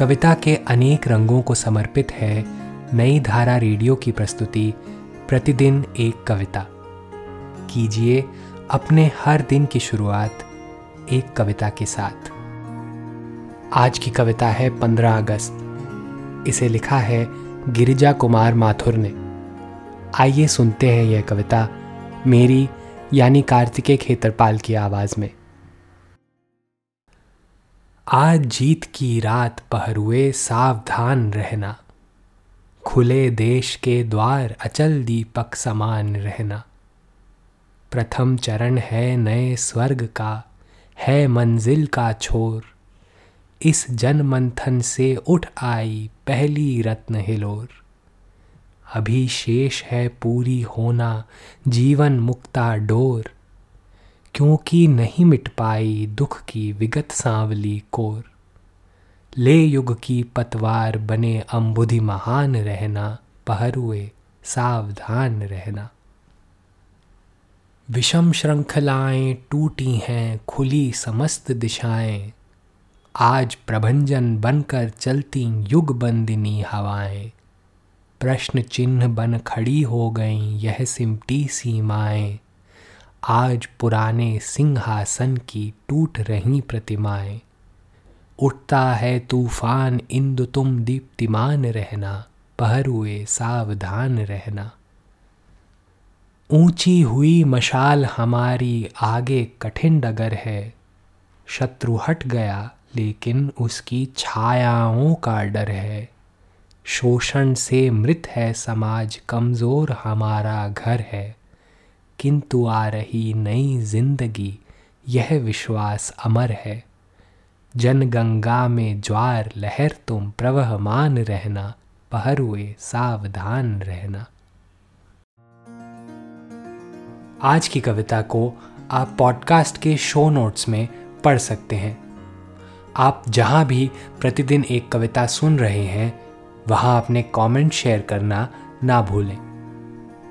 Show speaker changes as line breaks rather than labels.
कविता के अनेक रंगों को समर्पित है नई धारा रेडियो की प्रस्तुति, प्रतिदिन एक कविता। कीजिए अपने हर दिन की शुरुआत एक कविता के साथ। आज की कविता है 15 अगस्त। इसे लिखा है गिरिजा कुमार माथुर ने। आइए सुनते हैं यह कविता मेरी यानी कार्तिकेय खेतरपाल की आवाज़ में। आज जीत की रात पहरुए सावधान रहना। खुले देश के द्वार अचल दीपक समान रहना। प्रथम चरण है नए स्वर्ग का, है मंजिल का छोर। इस जन मंथन से उठ आई पहली रत्न हिलोर। अभी शेष है पूरी होना, जीवन मुक्ता डोर। क्योंकि नहीं मिट पाई दुख की विगत सांवली कोर। ले युग की पतवार बने अम्बुधि महान रहना, पहरुए सावधान रहना। विषम श्रृंखलाएँ टूटी हैं, खुली समस्त दिशाएँ। आज प्रभंजन बनकर चलती युग बंदिनी हवाएँ। प्रश्न चिन्ह बन खड़ी हो गईं यह सिमटी सीमाएँ। आज पुराने सिंहासन की टूट रही प्रतिमाएँ। उठता है तूफ़ान इंदु तुम दीप्तिमान रहना पहरुए सावधान रहना। ऊँची हुई मशाल हमारी आगे कठिन डगर है, शत्रु हट गया लेकिन उसकी छायाओं का डर है। शोषण से मृत है समाज, कमज़ोर हमारा घर है। किंतु आ रही नई ज़िंदगी, यह विश्वास अमर है। जन गंगा में ज्वार लहर तुम प्रवहमान रहना पहरुए सावधान रहना। आज की कविता को आप पॉडकास्ट के शो नोट्स में पढ़ सकते हैं। आप जहाँ भी प्रतिदिन एक कविता सुन रहे हैं, वहाँ अपने कमेंट शेयर करना ना भूलें।